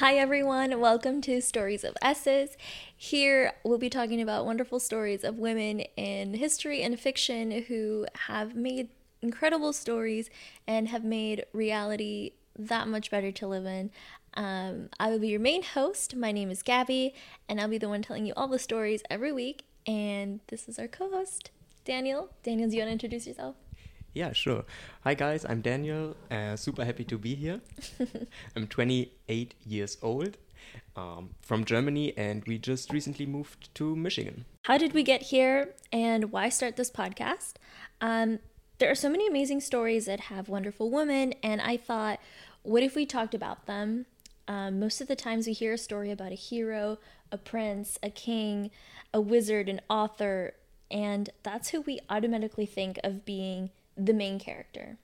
Hi, everyone. Welcome to Stories of Esses. Here, we'll be talking about wonderful stories of women in history and fiction who have made incredible stories and have made reality that much better to live in. Um, I will be your main host. My name is Gaby, and I'll be the one telling you all the stories every week. And this is our co host, Daniel. Daniel, do you want to introduce yourself? Yeah, sure. Hi, guys. I'm Daniel. Uh, super happy to be here. I'm 28 years old um, from Germany, and we just recently moved to Michigan. How did we get here, and why start this podcast? Um, there are so many amazing stories that have wonderful women, and I thought, what if we talked about them? Um, most of the times we hear a story about a hero, a prince, a king, a wizard, an author, and that's who we automatically think of being the main character.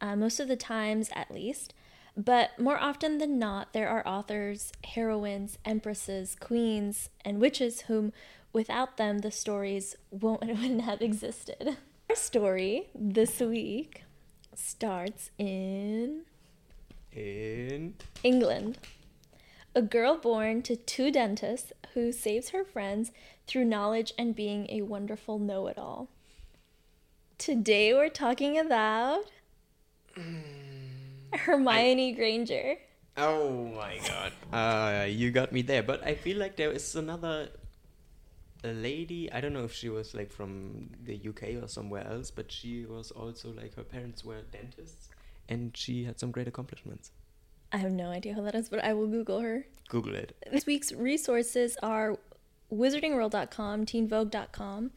Uh, most of the times, at least. But more often than not, there are authors, heroines, empresses, queens, and witches whom, without them, the stories won't, wouldn't have existed. Our story this week starts in. In. England. A girl born to two dentists who saves her friends through knowledge and being a wonderful know it all. Today we're talking about Hermione I... Granger. Oh my god. Uh, you got me there. But I feel like there is another a lady. I don't know if she was like from the UK or somewhere else, but she was also like her parents were dentists and she had some great accomplishments. I have no idea who that is, but I will Google her. Google it. This week's resources are wizardingworld.com, teenvogue.com,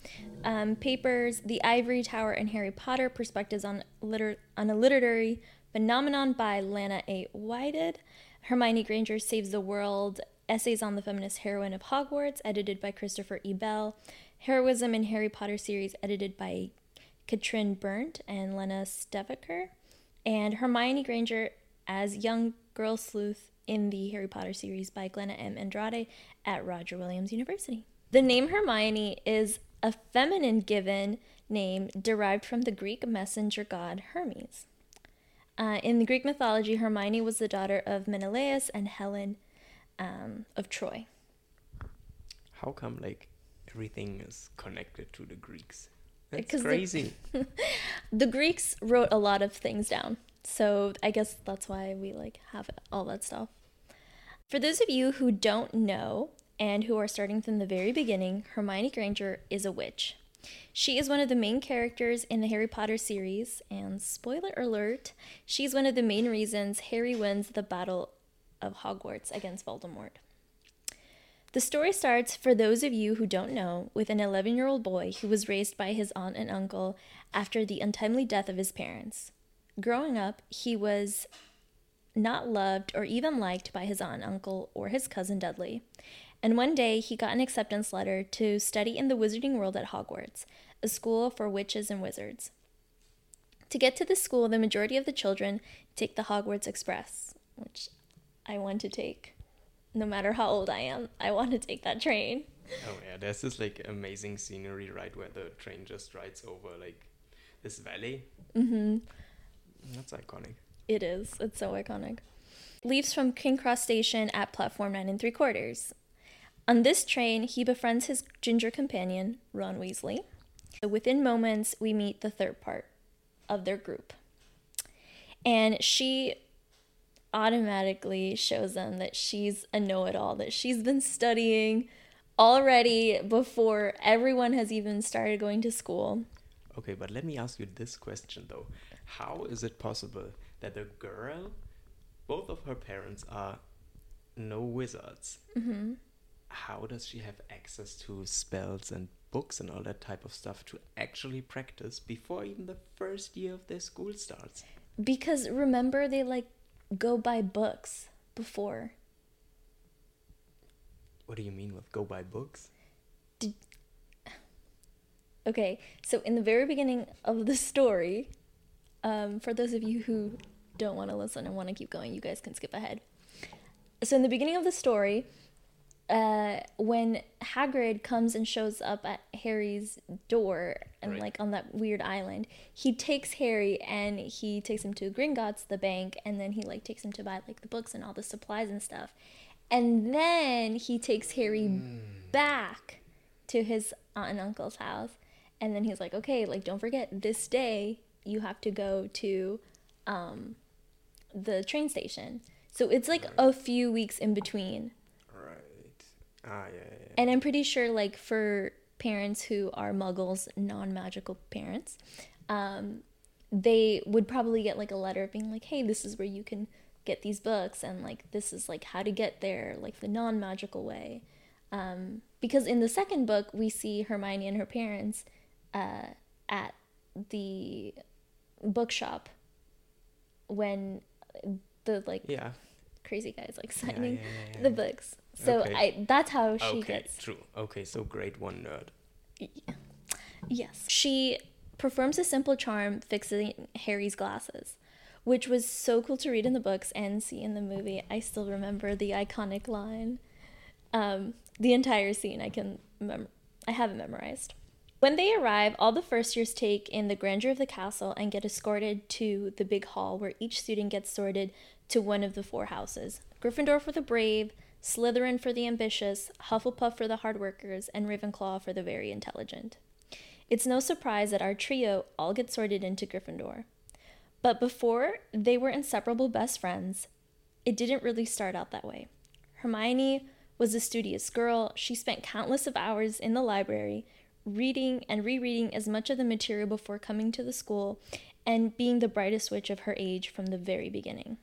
um, papers, The Ivory Tower and Harry Potter, Perspectives on, liter- on a Literary Phenomenon by Lana A. Whited, Hermione Granger Saves the World, Essays on the Feminist Heroine of Hogwarts, edited by Christopher E. Bell, Heroism in Harry Potter series, edited by Katrin Berndt and Lena Steveker, and Hermione Granger as Young Girl Sleuth in the Harry Potter series by Glenna M. Andrade at Roger Williams University. The name Hermione is a feminine given name derived from the Greek messenger god Hermes. Uh, in the Greek mythology, Hermione was the daughter of Menelaus and Helen um, of Troy. How come, like, everything is connected to the Greeks? That's crazy. The, the Greeks wrote a lot of things down. So I guess that's why we like have all that stuff. For those of you who don't know and who are starting from the very beginning, Hermione Granger is a witch. She is one of the main characters in the Harry Potter series, and spoiler alert, she's one of the main reasons Harry wins the Battle of Hogwarts against Voldemort. The story starts, for those of you who don't know, with an 11 year old boy who was raised by his aunt and uncle after the untimely death of his parents. Growing up, he was not loved or even liked by his aunt, uncle, or his cousin Dudley. And one day he got an acceptance letter to study in the wizarding world at Hogwarts, a school for witches and wizards. To get to the school, the majority of the children take the Hogwarts Express, which I want to take. No matter how old I am, I want to take that train. Oh yeah, there's this like amazing scenery right where the train just rides over like this valley. Mm-hmm. That's iconic. It is. It's so iconic. Leaves from King Cross Station at platform nine and three quarters. On this train, he befriends his ginger companion, Ron Weasley. So within moments, we meet the third part of their group. And she automatically shows them that she's a know it all, that she's been studying already before everyone has even started going to school. Okay, but let me ask you this question though. How is it possible that a girl, both of her parents are no wizards. Mm-hmm. How does she have access to spells and books and all that type of stuff to actually practice before even the first year of their school starts? Because remember, they like go buy books before. What do you mean with go buy books? Did... Okay, so in the very beginning of the story, um, for those of you who don't want to listen and want to keep going, you guys can skip ahead. So, in the beginning of the story, uh, when Hagrid comes and shows up at Harry's door and Right. like on that weird island, he takes Harry and he takes him to Gringotts, the bank, and then he like takes him to buy like the books and all the supplies and stuff. And then he takes Harry back to his aunt and uncle's house. And then he's like, okay, like don't forget this day you have to go to um, the train station. So it's like a few weeks in between. Right. Ah, yeah, yeah. yeah. And I'm pretty sure, like, for parents who are muggles, non magical parents, um, they would probably get like a letter being like, hey, this is where you can get these books, and like, this is like how to get there, like the non magical way. Um, because in the second book, we see Hermione and her parents uh, at the bookshop when the like Yeah. crazy guys like signing yeah, yeah, yeah. the books. So Okay. I that's how she okay, gets true. Okay, so grade one nerd. Yes. She performs a simple charm fixing Harry's glasses, which was so cool to read in the books and see in the movie. I still remember the iconic line. Um, the entire scene I can mem- I haven't memorized. When they arrive, all the first years take in the grandeur of the castle and get escorted to the big hall where each student gets sorted to one of the four houses. Gryffindor for the brave, Slytherin for the ambitious, Hufflepuff for the hard workers, and Ravenclaw for the very intelligent. It's no surprise that our trio all get sorted into Gryffindor. But before they were inseparable best friends, it didn't really start out that way. Hermione was a studious girl. She spent countless of hours in the library, reading and rereading as much of the material before coming to the school and being the brightest witch of her age from the very beginning.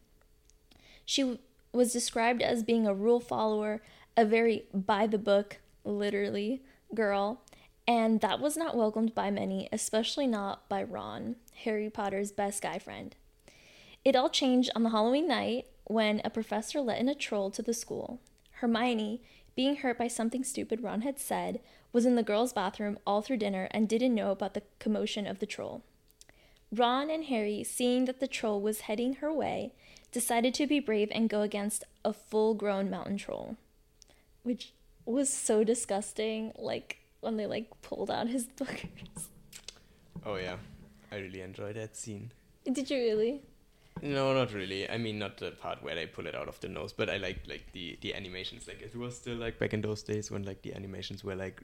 She w- was described as being a rule follower, a very by the book, literally, girl, and that was not welcomed by many, especially not by Ron, Harry Potter's best guy friend. It all changed on the Halloween night when a professor let in a troll to the school. Hermione, being hurt by something stupid Ron had said, was in the girls' bathroom all through dinner and didn't know about the commotion of the troll. Ron and Harry, seeing that the troll was heading her way, decided to be brave and go against a full grown mountain troll. Which was so disgusting, like when they like pulled out his boogers. Oh yeah, I really enjoyed that scene. Did you really? No, not really. I mean, not the part where they pull it out of the nose, but I like like the the animations. Like it was still like back in those days when like the animations were like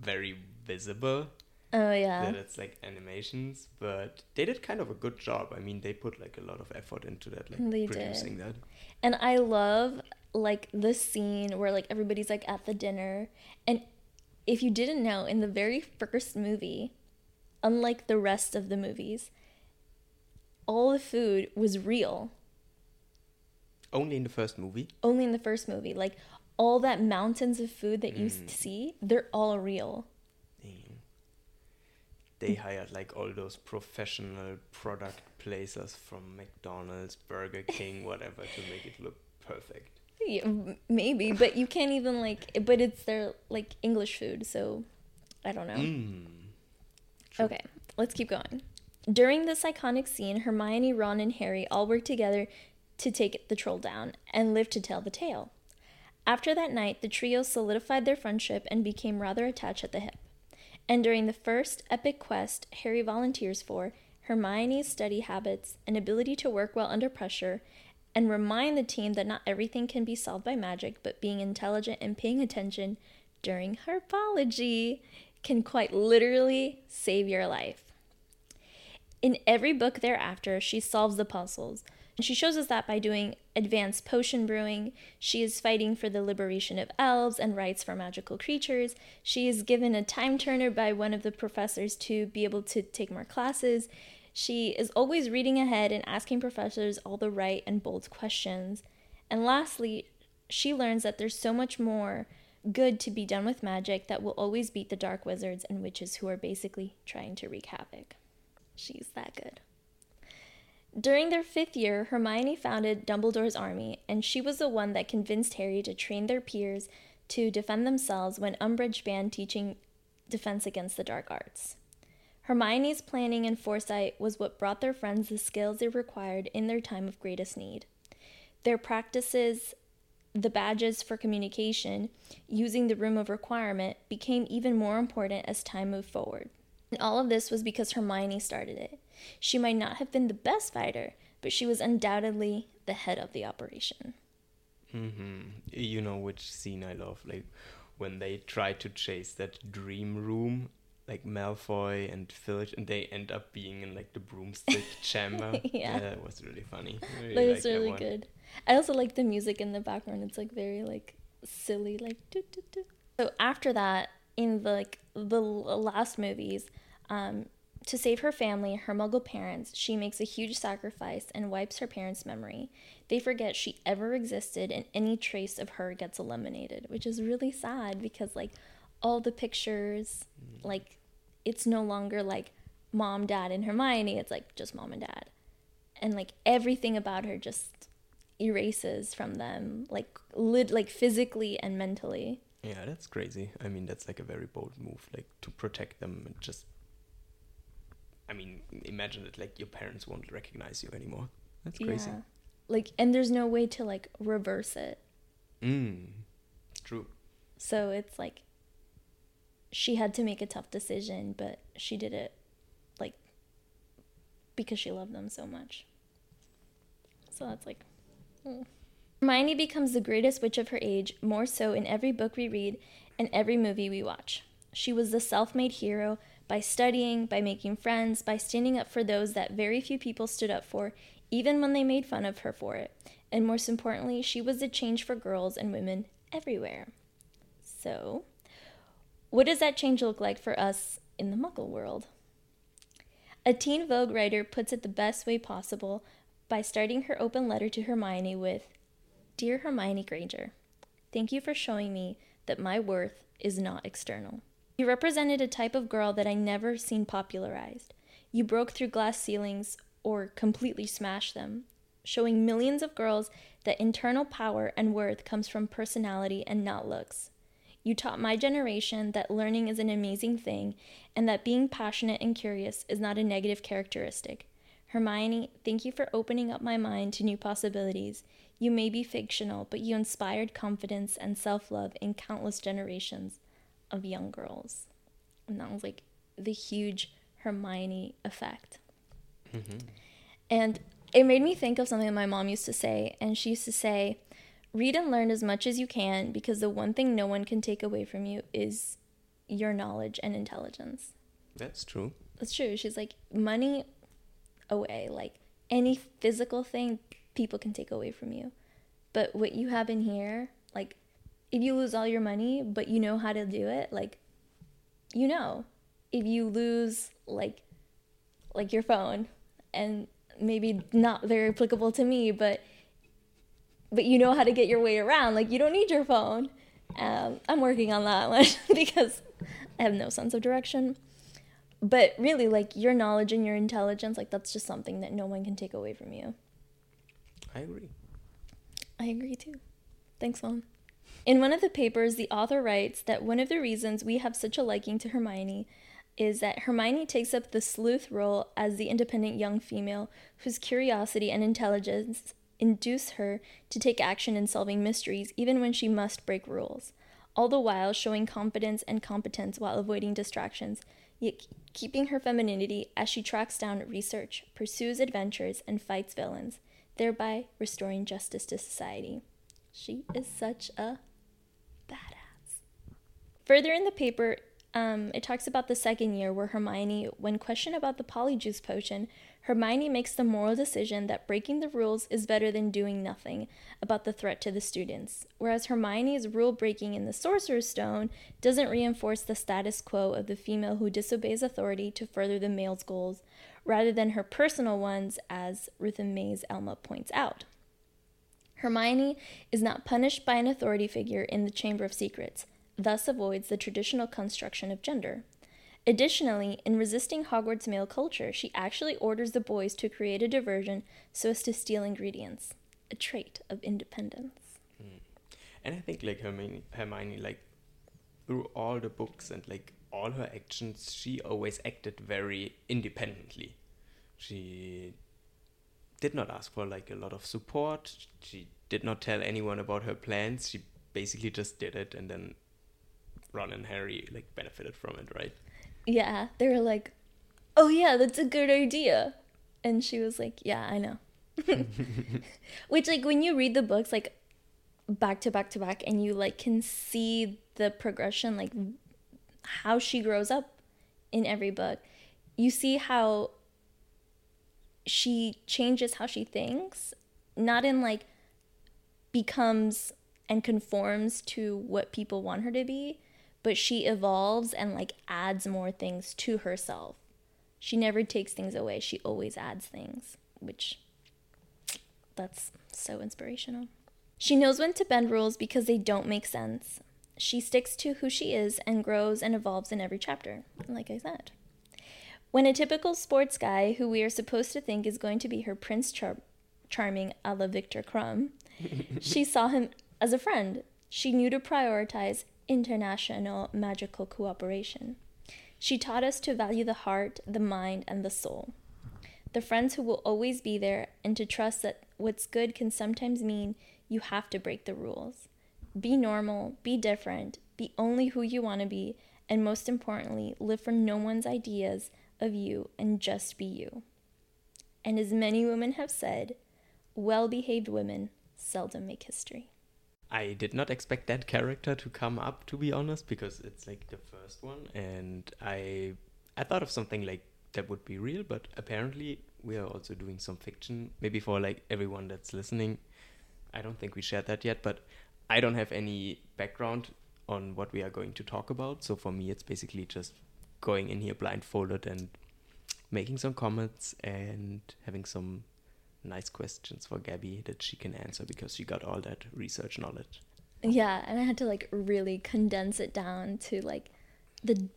very visible. Oh yeah. That it's like animations, but they did kind of a good job. I mean, they put like a lot of effort into that, like They producing did. that. And I love like the scene where like everybody's like at the dinner and if you didn't know in the very first movie, unlike the rest of the movies, all the food was real. Only in the first movie. Only in the first movie. Like all that mountains of food that you Mm. see, they're all real. Damn. They hired like all those professional product placers from McDonald's, Burger King, whatever, to make it look perfect. Yeah, maybe, but you can't even like but it's their like English food, so I don't know. Mm. Okay, let's keep going. During this iconic scene, Hermione, Ron, and Harry all work together to take the troll down and live to tell the tale. After that night, the trio solidified their friendship and became rather attached at the hip. And during the first epic quest Harry volunteers for, Hermione's study habits and ability to work well under pressure and remind the team that not everything can be solved by magic, but being intelligent and paying attention during herbology can quite literally save your life. In every book thereafter, she solves the puzzles. And she shows us that by doing advanced potion brewing. She is fighting for the liberation of elves and rights for magical creatures. She is given a time turner by one of the professors to be able to take more classes. She is always reading ahead and asking professors all the right and bold questions. And lastly, she learns that there's so much more good to be done with magic that will always beat the dark wizards and witches who are basically trying to wreak havoc. She's that good. During their fifth year, Hermione founded Dumbledore's army, and she was the one that convinced Harry to train their peers to defend themselves when Umbridge banned teaching defense against the dark arts. Hermione's planning and foresight was what brought their friends the skills they required in their time of greatest need. Their practices the badges for communication using the room of requirement became even more important as time moved forward. And all of this was because Hermione started it. She might not have been the best fighter, but she was undoubtedly the head of the operation. Mm-hmm. You know which scene I love? Like when they try to chase that dream room, like Malfoy and Filch, and they end up being in like the broomstick chamber. Yeah. that was really funny. I That really was that really one. good. I also like the music in the background. It's like very like silly, like doo, doo, doo. So after that, in the like the last movies, um, to save her family, her Muggle parents, she makes a huge sacrifice and wipes her parents' memory. They forget she ever existed, and any trace of her gets eliminated, which is really sad because like all the pictures, like it's no longer like mom, dad, and Hermione. It's like just mom and dad and like everything about her just erases from them like lit like physically and mentally Yeah, that's crazy. I mean, that's like a very bold move, like to protect them and just. I mean, imagine that like your parents won't recognize you anymore. That's crazy. yeah like and there's no way to like reverse it Mm. True. so it's like she had to make a tough decision but she did it like because she loved them so much so that's like mm. Hermione becomes the greatest witch of her age, more so in every book we read and every movie we watch. She was the self made hero by studying, by making friends, by standing up for those that very few people stood up for, even when they made fun of her for it. And most importantly, she was a change for girls and women everywhere. So, what does that change look like for us in the muggle world? A Teen Vogue writer puts it the best way possible by starting her open letter to Hermione with Dear Hermione Granger, thank you for showing me that my worth is not external. You represented a type of girl that I never seen popularized. You broke through glass ceilings or completely smashed them, showing millions of girls that internal power and worth comes from personality and not looks. You taught my generation that learning is an amazing thing and that being passionate and curious is not a negative characteristic. Hermione, thank you for opening up my mind to new possibilities. You may be fictional, but you inspired confidence and self love in countless generations of young girls. And that was like the huge Hermione effect. hmm And it made me think of something that my mom used to say. And she used to say, read and learn as much as you can because the one thing no one can take away from you is your knowledge and intelligence. That's true. That's true. She's like, money away. Like any physical thing, people can take away from you. But what you have in here, like, if you lose all your money, but you know how to do it, like, you know. If you lose, like, like your phone, and maybe not very applicable to me, but but you know how to get your way around. Like you don't need your phone. Um, I'm working on that one because I have no sense of direction. But really, like your knowledge and your intelligence, like that's just something that no one can take away from you. I agree. I agree too. Thanks, Mom. In one of the papers, the author writes that one of the reasons we have such a liking to Hermione is that Hermione takes up the sleuth role as the independent young female whose curiosity and intelligence induce her to take action in solving mysteries even when she must break rules, all the while showing confidence and competence while avoiding distractions, yet keeping her femininity as she tracks down research, pursues adventures, and fights villains, thereby restoring justice to society. She is such a. Further in the paper, um, it talks about the second year where Hermione, when questioned about the polyjuice potion, Hermione makes the moral decision that breaking the rules is better than doing nothing about the threat to the students, whereas Hermione's rule breaking in the Sorcerer's Stone doesn't reinforce the status quo of the female who disobeys authority to further the male's goals, rather than her personal ones, as Ruthann Mayes-Elma points out. Hermione is not punished by an authority figure in the Chamber of Secrets, thus avoids the traditional construction of gender. Additionally, in resisting Hogwarts male culture, she actually orders the boys to create a diversion so as to steal ingredients, a trait of independence. Hmm. And I think like Hermione, Hermione, like through all the books and like all her actions, she always acted very independently. She did not ask for like a lot of support. She did not tell anyone about her plans. She basically just did it, and then Ron and Harry like benefited from it, right? Yeah, they were like, "Oh yeah, that's a good idea," and she was like, "Yeah, I know." Which like when you read the books like back to back to back, and you like can see the progression, like how she grows up in every book. You see how she changes how she thinks, not in like becomes and conforms to what people want her to be, but she evolves and like adds more things to herself. She never takes things away, she always adds things, which that's so inspirational. She knows when to bend rules because they don't make sense. She sticks to who she is and grows and evolves in every chapter, like I said. When a typical sports guy who we are supposed to think is going to be her Prince Char- Charming a la Viktor Krum, she saw him as a friend. She knew to prioritize international magical cooperation. She taught us to value the heart, the mind, and the soul. The friends who will always be there, and to trust that what's good can sometimes mean you have to break the rules. Be normal, be different, be only who you want to be, and most importantly, live for no one's ideas of you and just be you. And as many women have said, well behaved women seldom make history. I did not expect that character to come up, to be honest, because it's like the first one, and I I thought of something like that would be real, but apparently we are also doing some fiction. Maybe for like everyone that's listening, I don't think we shared that yet, but I don't have any background on what we are going to talk about. So for me, it's basically just going in here blindfolded and making some comments and having some nice questions for Gaby that she can answer because she got all that research knowledge. Yeah, and I had to like really condense it down to like the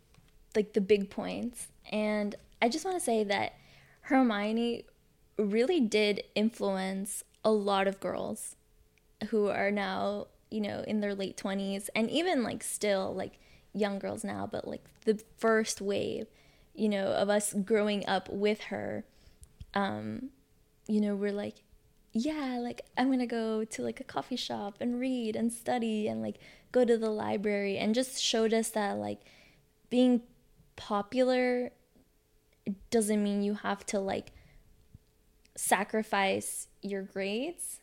like the big points. And I just want to say that Hermione really did influence a lot of girls who are now, you know, in their late 20s and even like still like young girls now, but like the first wave, you know, of us growing up with her um you know, we're like, yeah, like I'm gonna go to like a coffee shop and read and study and like go to the library and just showed us that like being popular doesn't mean you have to like sacrifice your grades.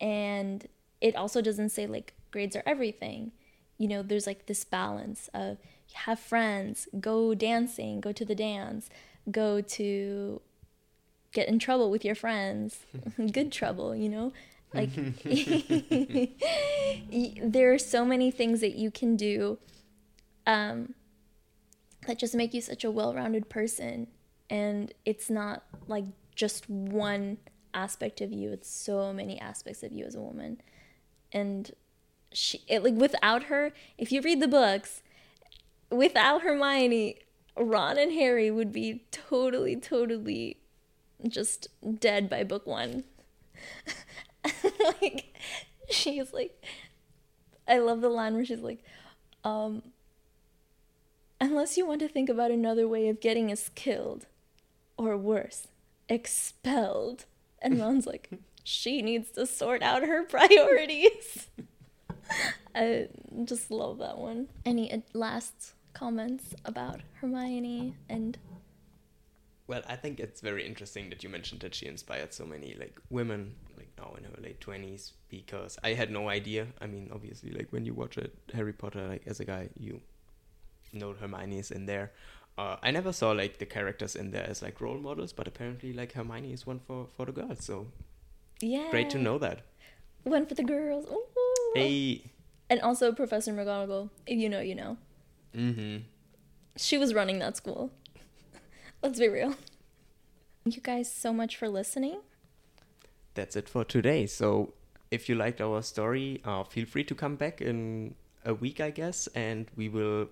And it also doesn't say like grades are everything. You know there's like this balance of have friends go dancing go to the dance go to get in trouble with your friends. Good trouble you know? Like there are so many things that you can do um, that just make you such a well-rounded person. And it's not like just one aspect of you. It's so many aspects of you as a woman. And she it, like without her if you read the books without hermione ron and harry would be totally totally just dead by book one. like she's like I love the line where she's like, um unless you want to think about another way of getting us killed, or worse, expelled. And Ron's like, she needs to sort out her priorities. I just love that one. Any last comments about Hermione and well, I think it's very interesting that you mentioned that she inspired so many like women like now in her late twenties because I had no idea. I mean, obviously, like when you watch it, Harry Potter, like as a guy, you know Hermione is in there. Uh, I never saw like the characters in there as like role models, but apparently like Hermione is one for for the girls. So yeah, great to know that. One for the girls. Ooh. Hey. And also Professor McGonagall. If you know, you know. Mm-hmm. She was running that school. Let's be real. Thank you guys so much for listening. That's it for today. So, if you liked our story, uh, feel free to come back in a week, I guess, and we will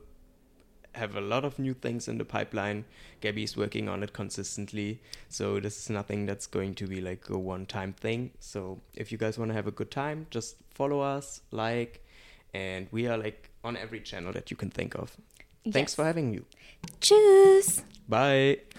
have a lot of new things in the pipeline. Gaby is working on it consistently, so this is nothing that's going to be like a one-time thing. So if you guys want to have a good time, just follow us, like, and we are like on every channel that you can think of. Yes. Thanks for having you. Tschüss. Bye.